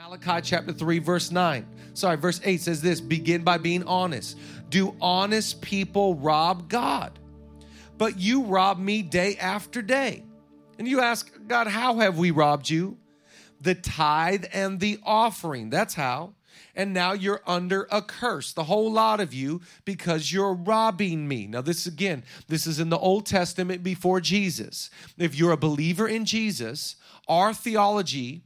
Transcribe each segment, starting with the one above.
Malachi chapter 3, verse 9. Sorry, verse 8 says this begin by being honest. Do honest people rob God? But you rob me day after day. And you ask, God, how have we robbed you? The tithe and the offering. That's how. And now you're under a curse, the whole lot of you, because you're robbing me. Now, this again, this is in the Old Testament before Jesus. If you're a believer in Jesus, our theology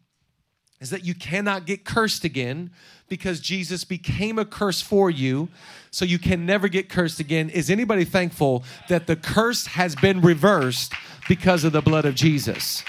is that you cannot get cursed again because Jesus became a curse for you, so you can never get cursed again. Is anybody thankful that the curse has been reversed because of the blood of Jesus?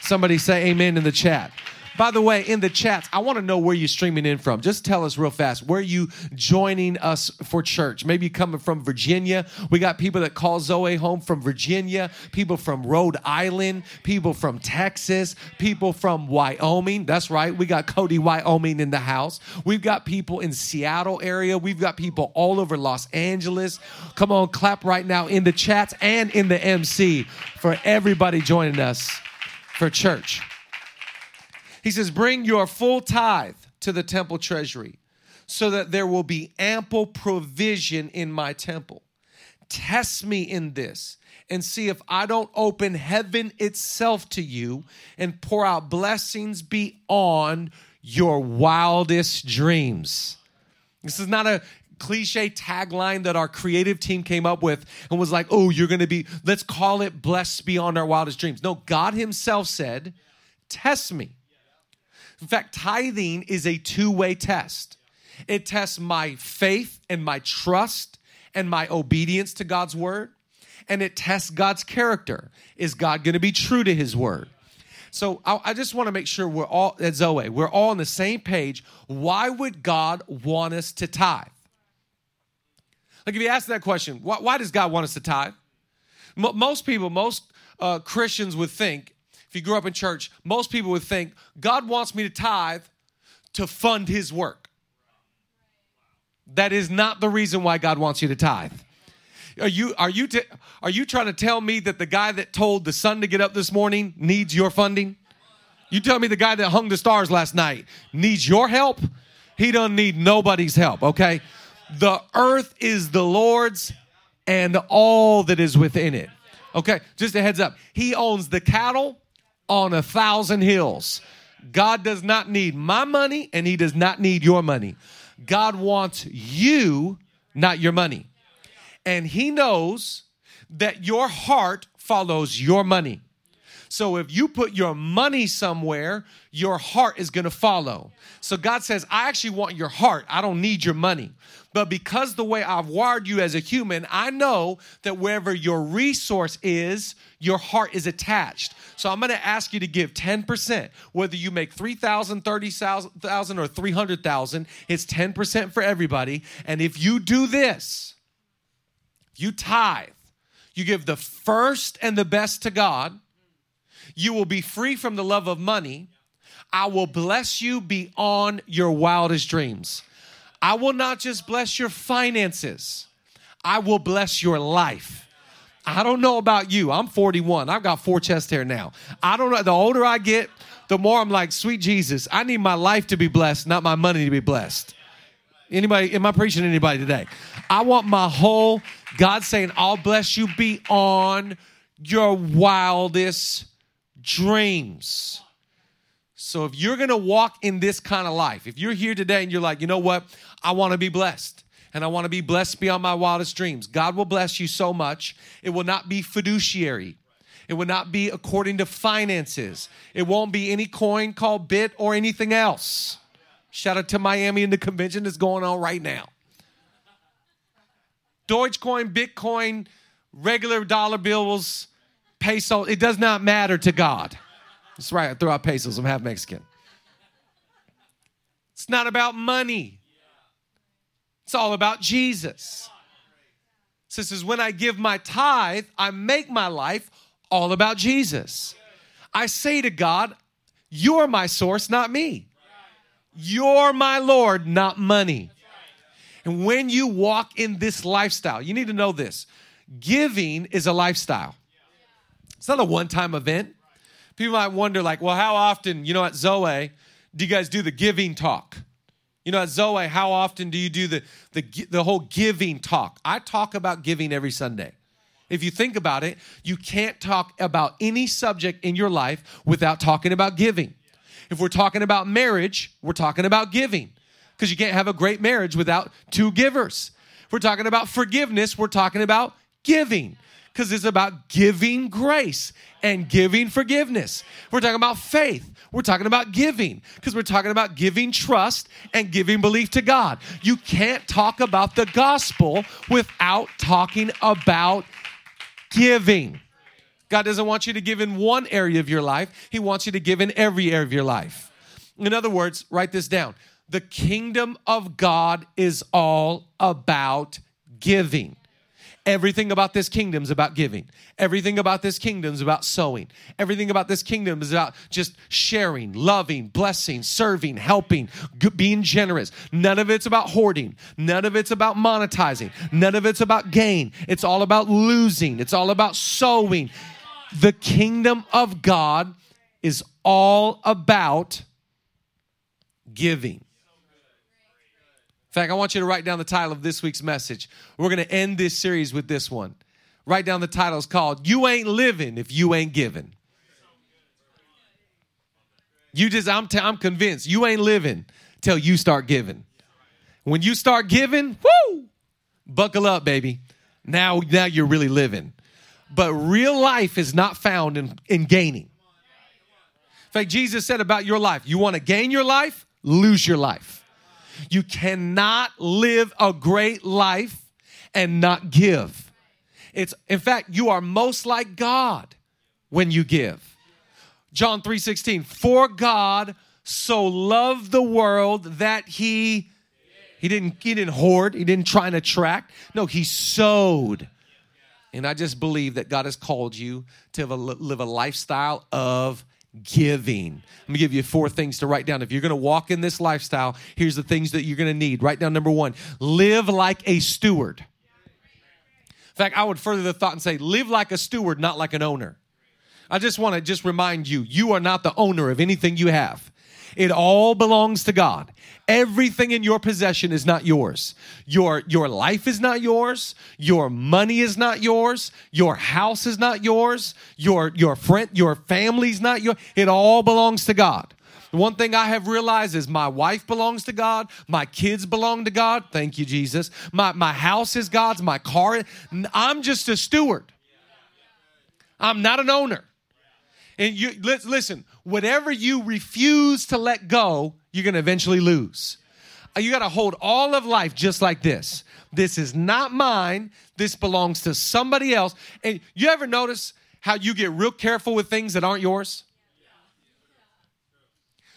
Somebody say amen in the chat. By the way, in the chats, I want to know where you're streaming in from. Just tell us real fast where you joining us for church. Maybe coming from Virginia. We got people that call Zoe home from Virginia, people from Rhode Island, people from Texas, people from Wyoming. That's right. We got Cody, Wyoming in the house. We've got people in Seattle area. We've got people all over Los Angeles. Come on, clap right now in the chats and in the MC for everybody joining us for church. He says, Bring your full tithe to the temple treasury so that there will be ample provision in my temple. Test me in this and see if I don't open heaven itself to you and pour out blessings beyond your wildest dreams. This is not a cliche tagline that our creative team came up with and was like, oh, you're going to be, let's call it blessed beyond our wildest dreams. No, God Himself said, test me. In fact, tithing is a two way test. It tests my faith and my trust and my obedience to God's word, and it tests God's character. Is God going to be true to his word? So I, just want to make sure we're all at Zoe, we're all on the same page. Why would God want us to tithe? Like if you ask that question, why, why does God want us to tithe? M- most people, most uh, Christians would think you grew up in church, most people would think God wants me to tithe to fund his work. That is not the reason why God wants you to tithe. Are you are you t- are you trying to tell me that the guy that told the sun to get up this morning needs your funding? You tell me the guy that hung the stars last night needs your help? He doesn't need nobody's help, okay? The earth is the Lord's and all that is within it. Okay, just a heads up. He owns the cattle on a thousand hills. God does not need my money and he does not need your money. God wants you, not your money. And he knows that your heart follows your money. So if you put your money somewhere, your heart is going to follow. So God says, I actually want your heart. I don't need your money. But because the way I've wired you as a human, I know that wherever your resource is, your heart is attached. So I'm going to ask you to give 10%, whether you make 3,000, 30,000 or 300,000, it's 10% for everybody. And if you do this, you tithe, you give the first and the best to God, you will be free from the love of money. I will bless you beyond your wildest dreams. I will not just bless your finances, I will bless your life. I don't know about you. I'm 41. I've got four chest hair now. I don't know. The older I get, the more I'm like, sweet Jesus, I need my life to be blessed, not my money to be blessed. Anybody, am I preaching to anybody today? I want my whole, God saying, I'll bless you beyond your wildest dreams. So if you're to walk in this kind of life, if you're here today and you're like, you know what? I want to be blessed and I want to be blessed beyond my wildest dreams. God will bless you so much. It will not be fiduciary. It will not be according to finances. It won't be any coin called bit or anything else. Shout out to Miami and the convention that's going on right now. Dogecoin, Bitcoin, regular dollar bills, peso, it does not matter to God. That's right, I throw out pesos, I'm half Mexican. It's not about money. It's all about Jesus. This is when I give my tithe, I make my life all about Jesus. I say to God, You're my source, not me. You're my Lord, not money. And when you walk in this lifestyle, you need to know this giving is a lifestyle, it's not a one time event. People might wonder, like, well, how often, you know, at Zoe, do you guys do the giving talk? You know, at Zoe, how often do you do the, the, the whole giving talk? I talk about giving every Sunday. If you think about it, you can't talk about any subject in your life without talking about giving. If we're talking about marriage, we're talking about giving because you can't have a great marriage without two givers. If we're talking about forgiveness, we're talking about giving because it's about giving grace and giving forgiveness. We're talking about faith. We're talking about giving because we're talking about giving trust and giving belief to God. You can't talk about the gospel without talking about giving. God doesn't want you to give in one area of your life, He wants you to give in every area of your life. In other words, write this down the kingdom of God is all about giving. Everything about this kingdom is about giving. Everything about this kingdom is about sowing. Everything about this kingdom is about just sharing, loving, blessing, serving, helping, being generous. None of it's about hoarding. None of it's about monetizing. None of it's about gain. It's all about losing. It's all about sowing. The kingdom of God is all about giving fact, I want you to write down the title of this week's message. We're going to end this series with this one. Write down the title. It's called You Ain't Living If You Ain't Giving. You just, I'm, t- I'm convinced you ain't living till you start giving. When you start giving, whoo, buckle up, baby. Now, now you're really living. But real life is not found in, in gaining. In fact, Jesus said about your life, you want to gain your life, lose your life. You cannot live a great life and not give. It's in fact, you are most like God when you give. John 3:16, for God so loved the world that he he didn't he didn't hoard, he didn't try and attract. No, he sowed. And I just believe that God has called you to live a lifestyle of giving. Let me give you four things to write down. If you're going to walk in this lifestyle, here's the things that you're going to need. Write down number one live like a steward. In fact, I would further the thought and say, live like a steward, not like an owner. I just want to just remind you, you are not the owner of anything you have. It all belongs to God. Everything in your possession is not yours. Your, your life is not yours. Your money is not yours. Your house is not yours. Your, your friend, your family's not yours. It all belongs to God. The one thing I have realized is my wife belongs to God. My kids belong to God. Thank you, Jesus. My, my house is God's. My car. I'm just a steward. I'm not an owner. And you listen, whatever you refuse to let go, you're going to eventually lose. Uh, you got to hold all of life just like this. This is not mine. This belongs to somebody else. And you ever notice how you get real careful with things that aren't yours?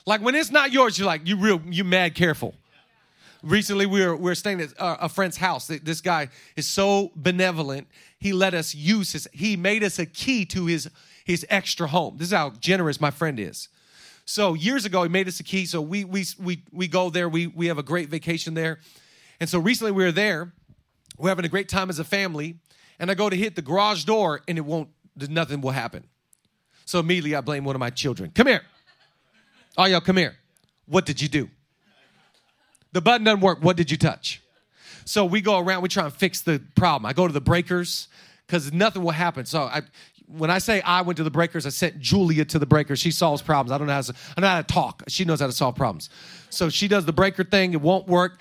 Like when it's not yours, you're like you real you mad careful. Recently, we were we were staying at a friend's house. This guy is so benevolent. He let us use his. He made us a key to his his extra home. This is how generous my friend is. So years ago, he made us a key. So we we we we go there. We we have a great vacation there. And so recently we were there. We're having a great time as a family. And I go to hit the garage door, and it won't. Nothing will happen. So immediately I blame one of my children. Come here. Oh, y'all, come here. What did you do? The button doesn't work. What did you touch? So we go around, we try and fix the problem. I go to the breakers because nothing will happen. So I, when I say I went to the breakers, I sent Julia to the breakers. She solves problems. I don't know how to, I know how to talk. She knows how to solve problems. So she does the breaker thing. It won't work.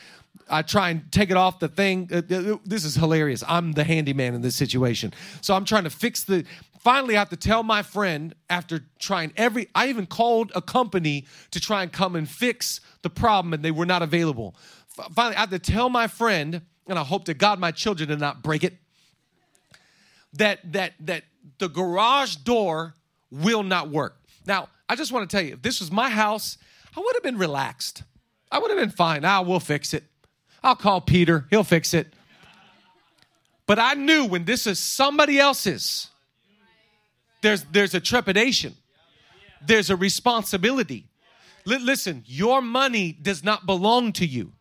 I try and take it off the thing. Uh, uh, this is hilarious. I'm the handyman in this situation. So I'm trying to fix the. Finally, I have to tell my friend after trying every. I even called a company to try and come and fix the problem, and they were not available. Finally, I have to tell my friend, and I hope to God my children did not break it. That that that the garage door will not work. Now, I just want to tell you, if this was my house, I would have been relaxed. I would have been fine. Ah, we'll fix it. I'll call Peter, he'll fix it. But I knew when this is somebody else's, there's, there's a trepidation, there's a responsibility. L- listen, your money does not belong to you.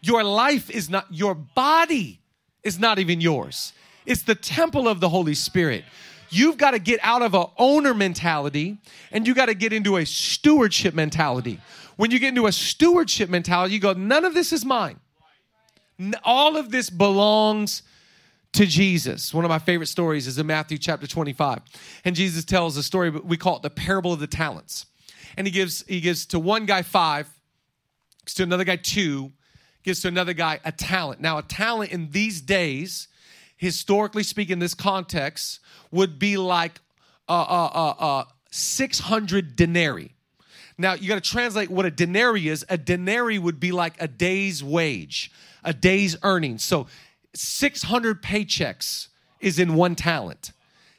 Your life is not, your body is not even yours. It's the temple of the Holy Spirit. You've got to get out of a owner mentality and you got to get into a stewardship mentality When you get into a stewardship mentality, you go, none of this is mine. All of this belongs to Jesus. One of my favorite stories is in Matthew chapter 25. And Jesus tells a story, we call it the parable of the talents. And he gives he gives to one guy five, gives to another guy two, gives to another guy a talent. Now, a talent in these days, historically speaking, this context, would be like uh, uh, uh, uh 600 denarii. Now, you got to translate what a denarii is. A denarii would be like a day's wage, a day's earnings. So 600 paychecks is in one talent.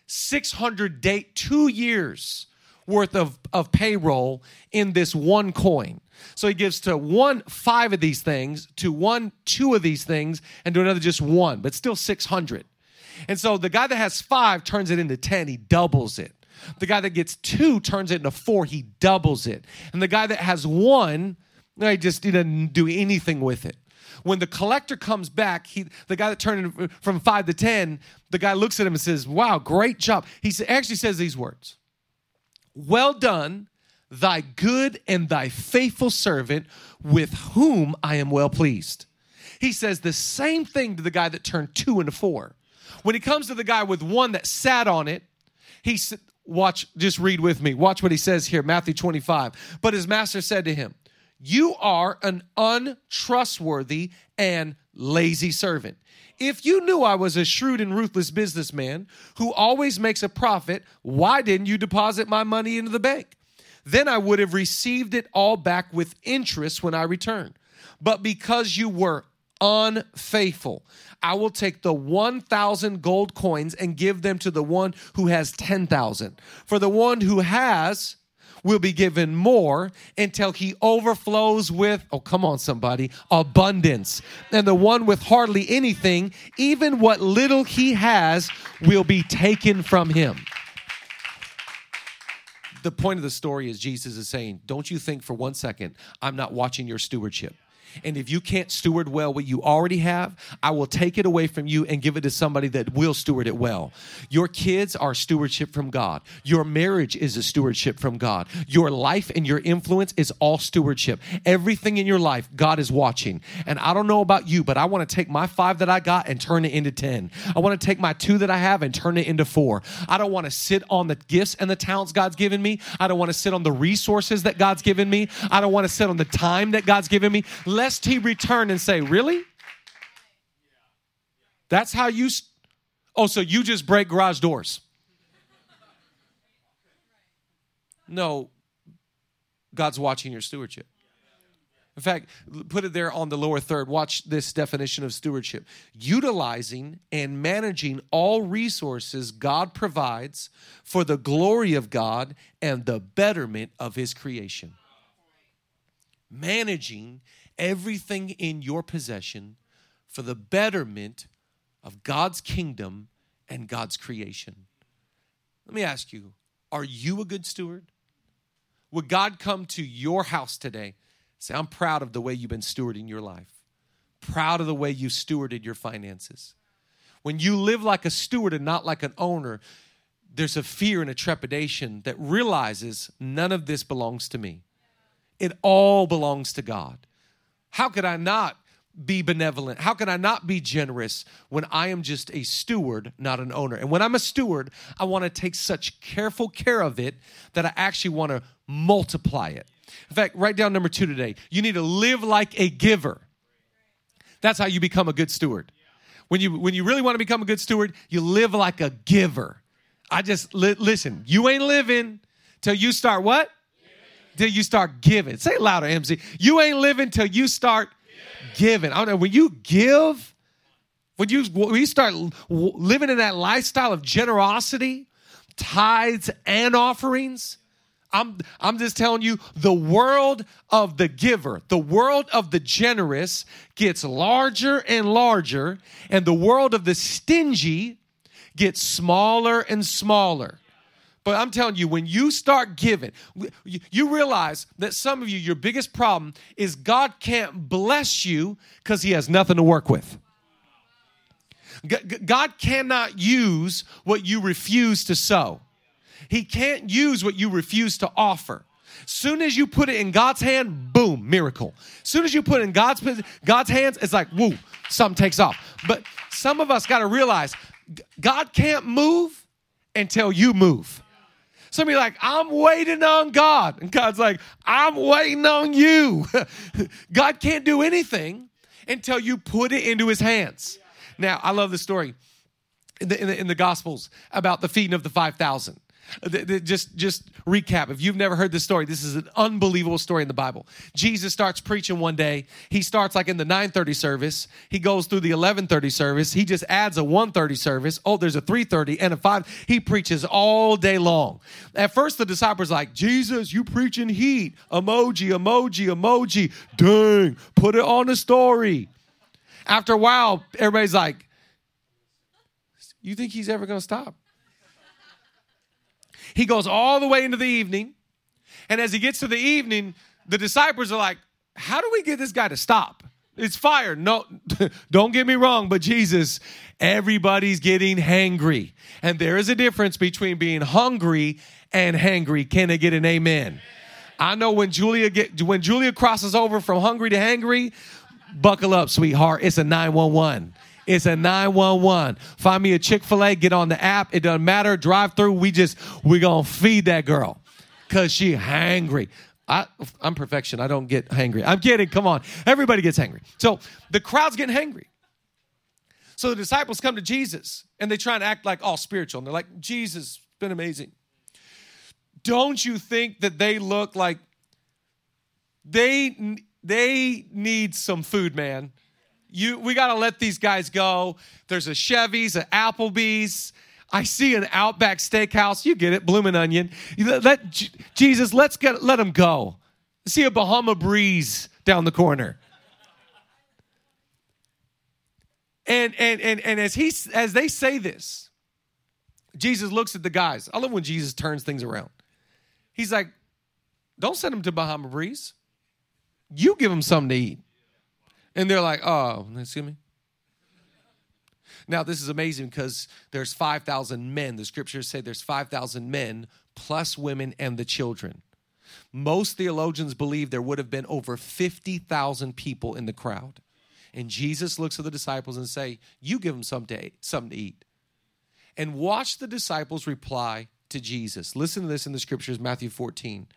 600 day, two years worth of, of payroll in this one coin. So he gives to one five of these things, to one two of these things, and to another just one, but still 600. And so the guy that has five turns it into 10, he doubles it. The guy that gets two turns it into four, he doubles it. And the guy that has one, he just doesn't do anything with it. When the collector comes back, he the guy that turned from five to ten, the guy looks at him and says, Wow, great job. He actually says these words Well done, thy good and thy faithful servant, with whom I am well pleased. He says the same thing to the guy that turned two into four. When he comes to the guy with one that sat on it, he said, Watch, just read with me. Watch what he says here, Matthew 25. But his master said to him, You are an untrustworthy and lazy servant. If you knew I was a shrewd and ruthless businessman who always makes a profit, why didn't you deposit my money into the bank? Then I would have received it all back with interest when I returned. But because you were unfaithful. I will take the 1,000 gold coins and give them to the one who has 10,000. For the one who has will be given more until he overflows with, oh, come on, somebody, abundance. And the one with hardly anything, even what little he has, will be taken from him. The point of the story is Jesus is saying, Don't you think for one second I'm not watching your stewardship. And if you can't steward well what you already have, I will take it away from you and give it to somebody that will steward it well. Your kids are stewardship from God. Your marriage is a stewardship from God. Your life and your influence is all stewardship. Everything in your life, God is watching. And I don't know about you, but I want to take my five that I got and turn it into 10. I want to take my two that I have and turn it into four. I don't want to sit on the gifts and the talents God's given me. I don't want to sit on the resources that God's given me. I don't want to sit on the time that God's given me. Let lest he return and say, Really? That's how you. St- oh, so you just break garage doors. No, God's watching your stewardship. In fact, put it there on the lower third. Watch this definition of stewardship utilizing and managing all resources God provides for the glory of God and the betterment of His creation. Managing everything in your possession for the betterment of God's kingdom and God's creation. Let me ask you are you a good steward? Would God come to your house today? Say, I'm proud of the way you've been stewarding your life, proud of the way you stewarded your finances. When you live like a steward and not like an owner, there's a fear and a trepidation that realizes none of this belongs to me. It all belongs to God. How could I not be benevolent? How can I not be generous when I am just a steward, not an owner? And when I'm a steward, I want to take such careful care of it that I actually want to multiply it. In fact, write down number two today. You need to live like a giver. That's how you become a good steward. When you when you really want to become a good steward, you live like a giver. I just li- listen. You ain't living till you start what? Till you start giving. Say louder, MC. You ain't living till you start giving. I don't know. When you give, when you when you start living in that lifestyle of generosity, tithes and offerings, I'm I'm just telling you, the world of the giver, the world of the generous gets larger and larger, and the world of the stingy gets smaller and smaller. But I'm telling you, when you start giving, you realize that some of you, your biggest problem is God can't bless you because He has nothing to work with. God cannot use what you refuse to sow. He can't use what you refuse to offer. Soon as you put it in God's hand, boom, miracle. Soon as you put it in God's God's hands, it's like woo, something takes off. But some of us got to realize God can't move until you move. Some of you like, I'm waiting on God. And God's like, I'm waiting on you. God can't do anything until you put it into his hands. Now, I love the story in the, in the, in the Gospels about the feeding of the 5,000 just just recap. If you've never heard this story this is an unbelievable story in the bible. Jesus starts preaching one day. He starts like in the 930 service. He goes through the 1130 service. He just adds a 130 service. Oh there's a 330 and a 5 he preaches all day long. At first the disciples like jesus you preaching heat. Emoji emoji emoji. Dang put it on the story. After a while everybody's like you think he's ever going to stop he goes all the way into the evening. And as he gets to the evening, the disciples are like, How do we get this guy to stop? It's fire. No, don't get me wrong, but Jesus, everybody's getting hangry. And there is a difference between being hungry and hangry. Can I get an amen? I know when Julia get when Julia crosses over from hungry to hangry, buckle up, sweetheart. It's a 911. It's a 911. Find me a Chick fil A, get on the app. It doesn't matter. Drive through. We just, we going to feed that girl because she hangry. I, I'm perfection. I don't get hangry. I'm kidding. Come on. Everybody gets hangry. So the crowd's getting hangry. So the disciples come to Jesus and they try and act like all spiritual. And they're like, Jesus, it's been amazing. Don't you think that they look like they they need some food, man? You we got to let these guys go. There's a Chevy's, an Applebee's. I see an Outback Steakhouse. You get it, blooming onion. Let Jesus, let's get let them go. See a Bahama Breeze down the corner. And and and and as he as they say this, Jesus looks at the guys. I love when Jesus turns things around. He's like, "Don't send them to Bahama Breeze. You give them something to eat." And they're like, oh, excuse me. Now, this is amazing because there's 5,000 men. The scriptures say there's 5,000 men plus women and the children. Most theologians believe there would have been over 50,000 people in the crowd. And Jesus looks at the disciples and say, "You give them something to, something to eat." And watch the disciples reply to Jesus. Listen to this in the scriptures, Matthew 14.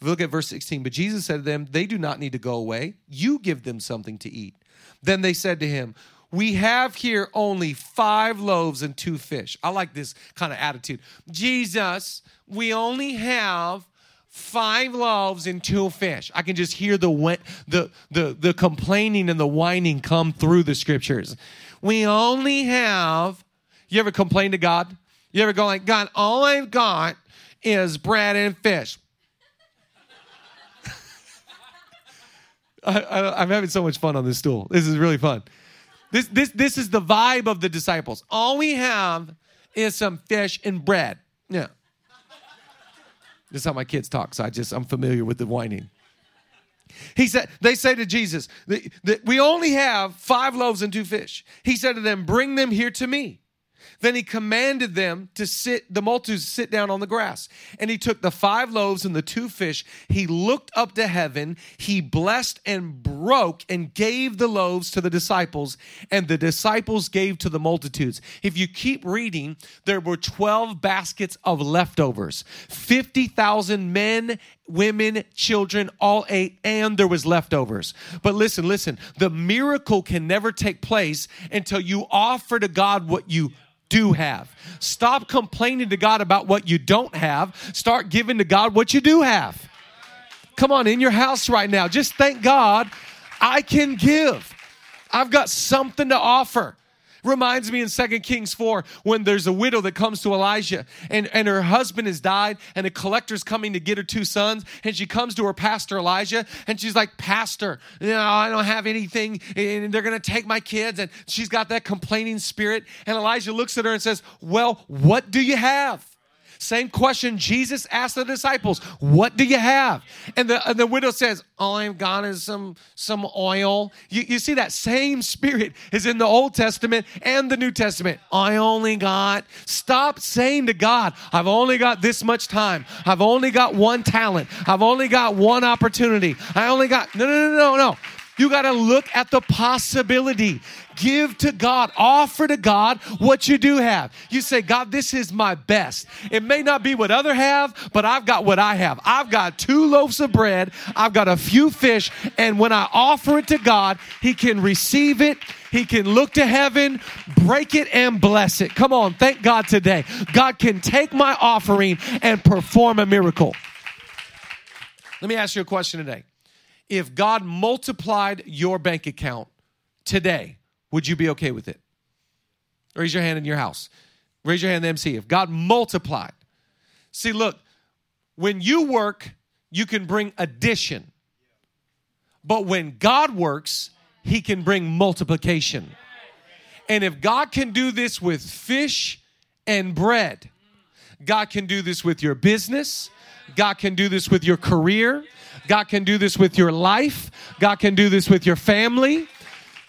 Look at verse 16. But Jesus said to them, They do not need to go away. You give them something to eat. Then they said to him, We have here only five loaves and two fish. I like this kind of attitude. Jesus, we only have five loaves and two fish. I can just hear the the the the complaining and the whining come through the scriptures. We only have. You ever complain to God? You ever go like, God, all I've got is bread and fish. I, am having so much fun on this stool. This is really fun. This, this, this is the vibe of the disciples. All we have is some fish and bread. Yeah. This is how my kids talk, so I just, I'm familiar with the whining. He said, they say to Jesus, that we only have five loaves and two fish. He said to them, bring them here to me. Then he commanded them to sit, the multitudes sit down on the grass. And he took the five loaves and the two fish. He looked up to heaven. He blessed and broke and gave the loaves to the disciples, and the disciples gave to the multitudes. If you keep reading, there were 12 baskets of leftovers. 50,000 men, women, children all ate, and there was leftovers. But listen, listen, the miracle can never take place until you offer to God what you do have. Stop complaining to God about what you don't have. Start giving to God what you do have. Come on, in your house right now, just thank God I can give. I've got something to offer. Reminds me in Second Kings 4 when there's a widow that comes to Elijah and, and her husband has died and a collector's coming to get her two sons. And she comes to her pastor Elijah and she's like, Pastor, you know, I don't have anything and they're going to take my kids. And she's got that complaining spirit. And Elijah looks at her and says, Well, what do you have? Same question Jesus asked the disciples, What do you have? And the, and the widow says, All I've got is some, some oil. You, you see, that same spirit is in the Old Testament and the New Testament. I only got, stop saying to God, I've only got this much time. I've only got one talent. I've only got one opportunity. I only got, no, no, no, no, no. You got to look at the possibility. Give to God, offer to God what you do have. You say, God, this is my best. It may not be what other have, but I've got what I have. I've got two loaves of bread, I've got a few fish, and when I offer it to God, He can receive it. He can look to heaven, break it, and bless it. Come on, thank God today. God can take my offering and perform a miracle. Let me ask you a question today. If God multiplied your bank account today, would you be okay with it? Raise your hand in your house. Raise your hand, in the MC. If God multiplied. See, look, when you work, you can bring addition. But when God works, he can bring multiplication. And if God can do this with fish and bread, God can do this with your business. God can do this with your career. God can do this with your life. God can do this with your family.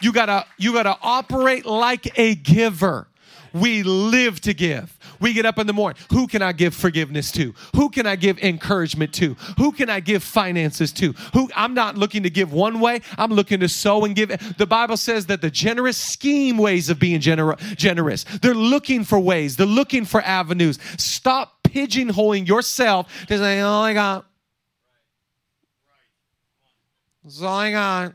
You gotta, you gotta operate like a giver. We live to give. We get up in the morning. Who can I give forgiveness to? Who can I give encouragement to? Who can I give finances to? Who I'm not looking to give one way. I'm looking to sow and give. The Bible says that the generous scheme ways of being gener- generous. They're looking for ways. They're looking for avenues. Stop pigeonholing yourself to say, "Oh I got." That's all I got.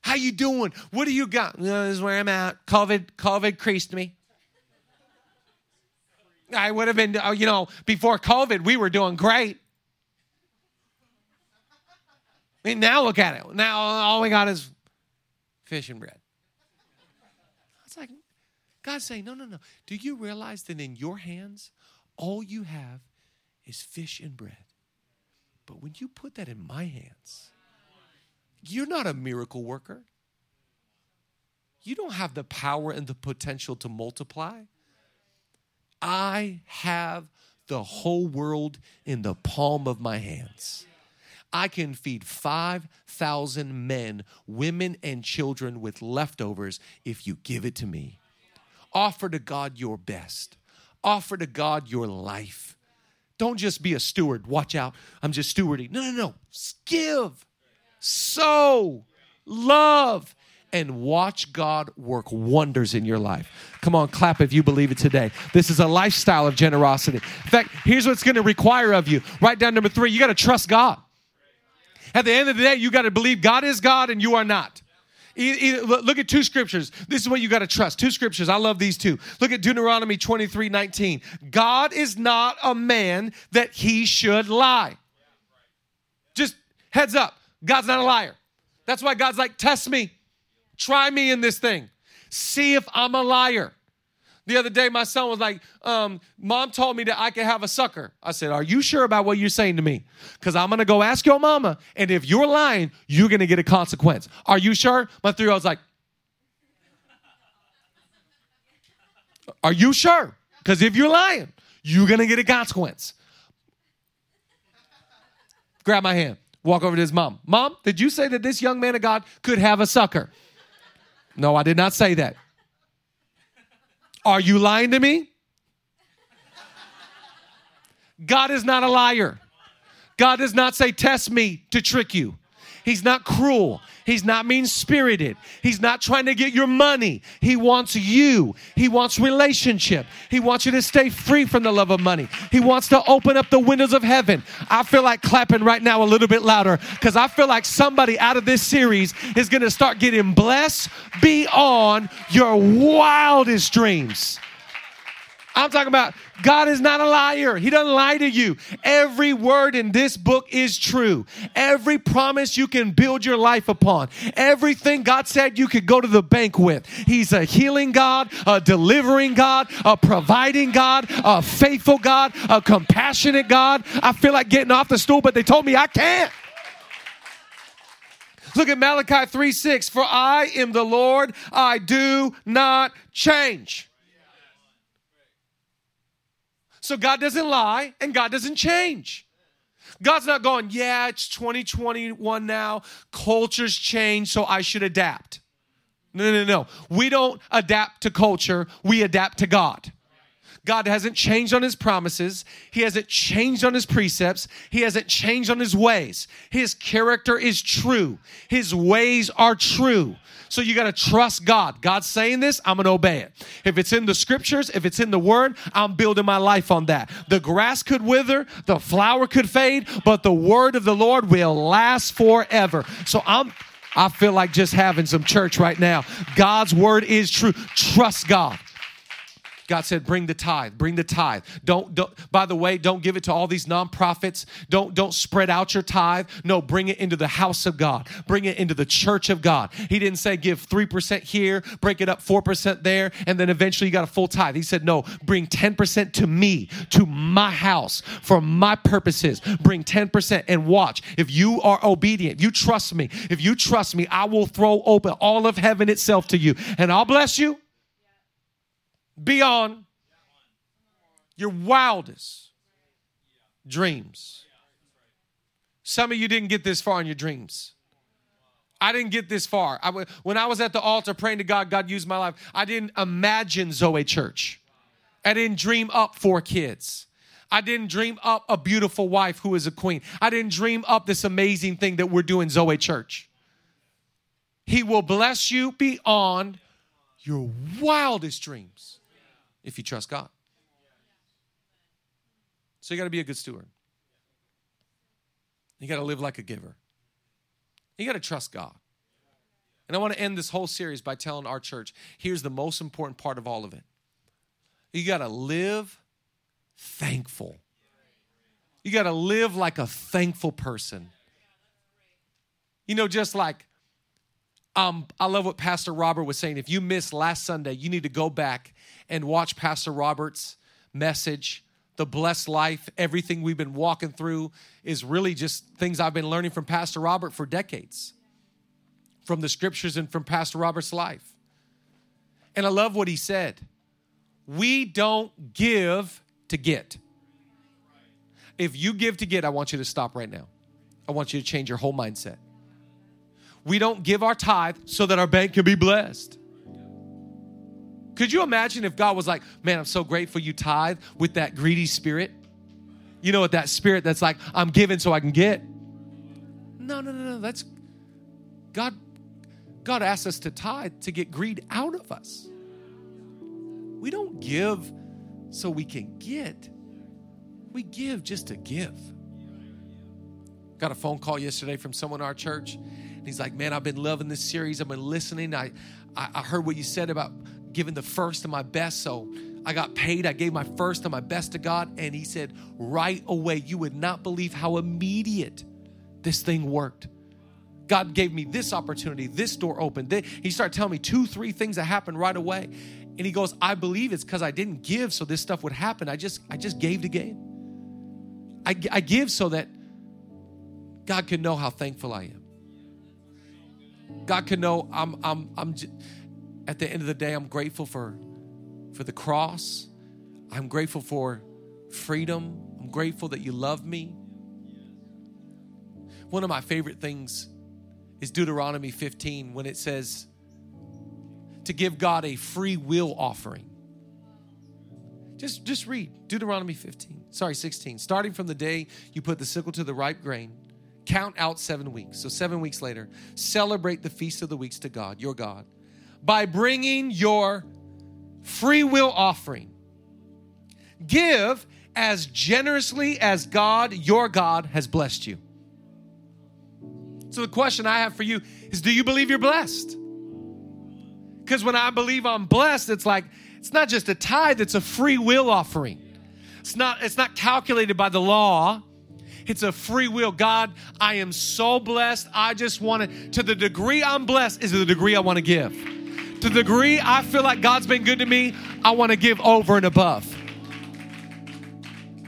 How you doing? What do you got? this is where I'm at. COVID, COVID creased me. I would have been, uh, you know, before COVID, we were doing great. I mean, now look at it. Now all we got is fish and bread. It's like God's saying, no, no, no. Do you realize that in your hands, all you have is fish and bread? But when you put that in my hands, you're not a miracle worker. You don't have the power and the potential to multiply. I have the whole world in the palm of my hands. I can feed 5,000 men, women, and children with leftovers if you give it to me. Offer to God your best, offer to God your life. Don't just be a steward. Watch out. I'm just stewarding. No, no, no. Give sow, love, and watch God work wonders in your life. Come on, clap if you believe it today. This is a lifestyle of generosity. In fact, here's what's going to require of you. Write down number three you got to trust God. At the end of the day, you got to believe God is God and you are not. Look at two scriptures. This is what you got to trust. Two scriptures. I love these two. Look at Deuteronomy 23 19. God is not a man that he should lie. Just heads up. God's not a liar. That's why God's like, test me, try me in this thing, see if I'm a liar. The other day, my son was like, um, Mom told me that I could have a sucker. I said, Are you sure about what you're saying to me? Because I'm going to go ask your mama, and if you're lying, you're going to get a consequence. Are you sure? My three year old's like, Are you sure? Because if you're lying, you're going to get a consequence. Grab my hand walk over to his mom. Mom, did you say that this young man of God could have a sucker? No, I did not say that. Are you lying to me? God is not a liar. God does not say, Test me to trick you. He's not cruel. He's not mean spirited. He's not trying to get your money. He wants you. He wants relationship. He wants you to stay free from the love of money. He wants to open up the windows of heaven. I feel like clapping right now a little bit louder because I feel like somebody out of this series is going to start getting blessed beyond your wildest dreams. I'm talking about God is not a liar. He doesn't lie to you. Every word in this book is true. Every promise you can build your life upon. Everything God said you could go to the bank with. He's a healing God, a delivering God, a providing God, a faithful God, a compassionate God. I feel like getting off the stool, but they told me I can't. Look at Malachi 3 6. For I am the Lord, I do not change. So God doesn't lie and God doesn't change. God's not going, yeah, it's 2021 now. Culture's changed, so I should adapt. No, no, no. We don't adapt to culture, we adapt to God. God hasn't changed on his promises. He hasn't changed on his precepts. He hasn't changed on his ways. His character is true. His ways are true. So you got to trust God. God's saying this, I'm going to obey it. If it's in the scriptures, if it's in the word, I'm building my life on that. The grass could wither, the flower could fade, but the word of the Lord will last forever. So I'm I feel like just having some church right now. God's word is true. Trust God. God said, bring the tithe, bring the tithe. Don't, don't, by the way, don't give it to all these nonprofits. Don't, don't spread out your tithe. No, bring it into the house of God. Bring it into the church of God. He didn't say give 3% here, break it up 4% there, and then eventually you got a full tithe. He said, no, bring 10% to me, to my house, for my purposes. Bring 10% and watch. If you are obedient, you trust me. If you trust me, I will throw open all of heaven itself to you, and I'll bless you beyond your wildest dreams. Some of you didn't get this far in your dreams. I didn't get this far. I, when I was at the altar praying to God, God used my life. I didn't imagine Zoe Church. I didn't dream up four kids. I didn't dream up a beautiful wife who is a queen. I didn't dream up this amazing thing that we're doing, Zoe Church. He will bless you beyond your wildest dreams if you trust God. So you got to be a good steward. You got to live like a giver. You got to trust God. And I want to end this whole series by telling our church here's the most important part of all of it. You got to live thankful. You got to live like a thankful person. You know, just like um, I love what Pastor Robert was saying. If you missed last Sunday, you need to go back and watch Pastor Robert's message, The Blessed Life. Everything we've been walking through is really just things I've been learning from Pastor Robert for decades, from the scriptures and from Pastor Robert's life. And I love what he said. We don't give to get. If you give to get, I want you to stop right now. I want you to change your whole mindset. We don't give our tithe so that our bank can be blessed. Could you imagine if God was like, man, I'm so grateful you tithe with that greedy spirit? You know, with that spirit that's like, I'm giving so I can get. No, no, no, no. That's God. God asks us to tithe to get greed out of us. We don't give so we can get. We give just to give. Got a phone call yesterday from someone in our church. He's like, Man, I've been loving this series. I've been listening. I, I, I heard what you said about giving the first and my best. So I got paid. I gave my first and my best to God. And He said, right away, you would not believe how immediate this thing worked. God gave me this opportunity, this door opened. He started telling me two, three things that happened right away. And he goes, I believe it's because I didn't give so this stuff would happen. I just, I just gave to gain. I, I give so that God can know how thankful I am. God can know I'm, I'm, I'm, at the end of the day, I'm grateful for, for the cross. I'm grateful for freedom. I'm grateful that you love me. One of my favorite things is Deuteronomy 15 when it says to give God a free will offering. Just, just read Deuteronomy 15, sorry, 16. Starting from the day you put the sickle to the ripe grain, count out seven weeks. So, seven weeks later, celebrate the feast of the weeks to God, your God by bringing your free will offering. Give as generously as God, your God, has blessed you. So, the question I have for you is do you believe you're blessed? Because when I believe I'm blessed, it's like, it's not just a tithe, it's a free will offering. It's not, it's not calculated by the law. It's a free will. God, I am so blessed. I just want to, to the degree I'm blessed, is the degree I want to give to the degree I feel like God's been good to me, I want to give over and above.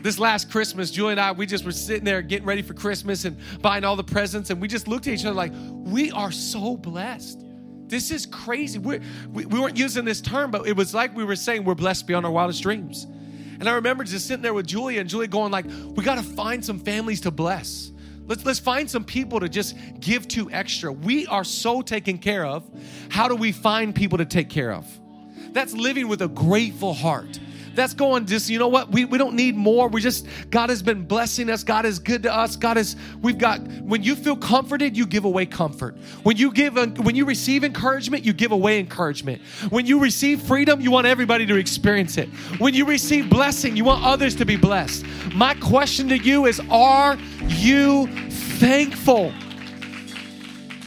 This last Christmas, Julie and I, we just were sitting there getting ready for Christmas and buying all the presents, and we just looked at each other like, we are so blessed. This is crazy. We're, we, we weren't using this term, but it was like we were saying we're blessed beyond our wildest dreams. And I remember just sitting there with Julia and Julia going like, we got to find some families to bless. Let's, let's find some people to just give to extra. We are so taken care of. How do we find people to take care of? That's living with a grateful heart. That's going just, you know what? We, we don't need more. We just, God has been blessing us. God is good to us. God is, we've got, when you feel comforted, you give away comfort. When you give, when you receive encouragement, you give away encouragement. When you receive freedom, you want everybody to experience it. When you receive blessing, you want others to be blessed. My question to you is, are you thankful?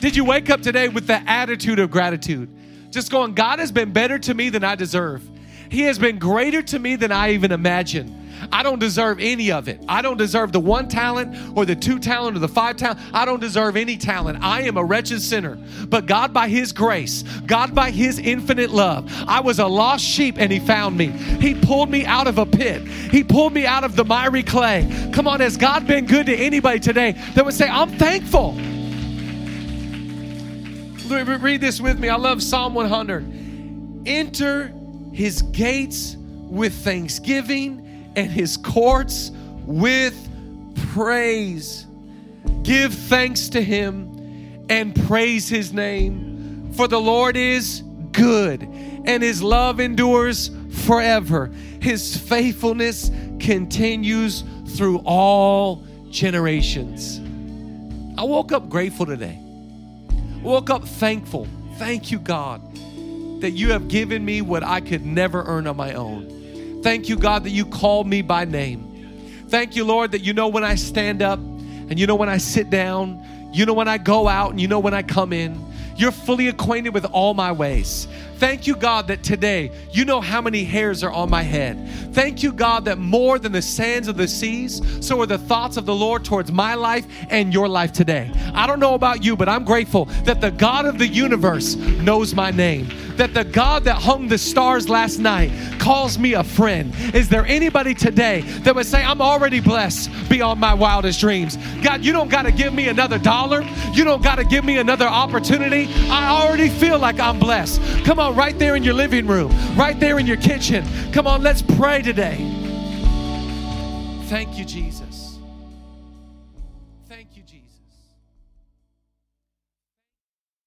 Did you wake up today with the attitude of gratitude? Just going, God has been better to me than I deserve. He has been greater to me than I even imagined. I don't deserve any of it. I don't deserve the one talent or the two talent or the five talent. I don't deserve any talent. I am a wretched sinner. But God, by His grace, God, by His infinite love, I was a lost sheep and He found me. He pulled me out of a pit, He pulled me out of the miry clay. Come on, has God been good to anybody today that would say, I'm thankful? Read this with me. I love Psalm 100. Enter his gates with thanksgiving and his courts with praise. Give thanks to him and praise his name, for the Lord is good and his love endures forever. His faithfulness continues through all generations. I woke up grateful today. woke up thankful. Thank you, God that you have given me what I could never earn on my own. Thank you, God, that you called me by name. Thank you, Lord, that you know when I stand up and you know when I sit down, you know when I go out and you know when I come in. You're fully acquainted with all my ways. Thank you, God, that today you know how many hairs are on my head. Thank you, God, that more than the sands of the seas, so are the thoughts of the Lord towards my life and your life today. I don't know about you, but I'm grateful that the God of the universe knows my name, that the God that hung the stars last night calls me a friend. Is there anybody today that would say, I'm already blessed beyond my wildest dreams? God, you don't got to give me another dollar, you don't got to give me another opportunity. I already feel like I'm blessed. Come on, right there in your living room, right there in your kitchen. Come on, let's pray today. Thank you, Jesus. Thank you, Jesus.